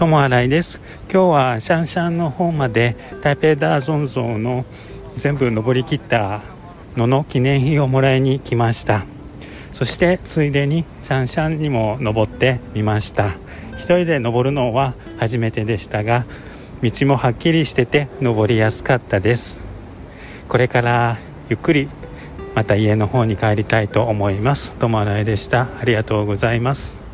友新井です。今日はシャンシャンの方まで台北ダーゾン像の全部登りきったのの記念品をもらいに来ました。そしてついでにシャンシャンにも登ってみました。一人で登るのは初めてでしたが道もはっきりしてて登りやすかったです。これからゆっくりまた家の方に帰りたいと思います。友新井でした。ありがとうございます。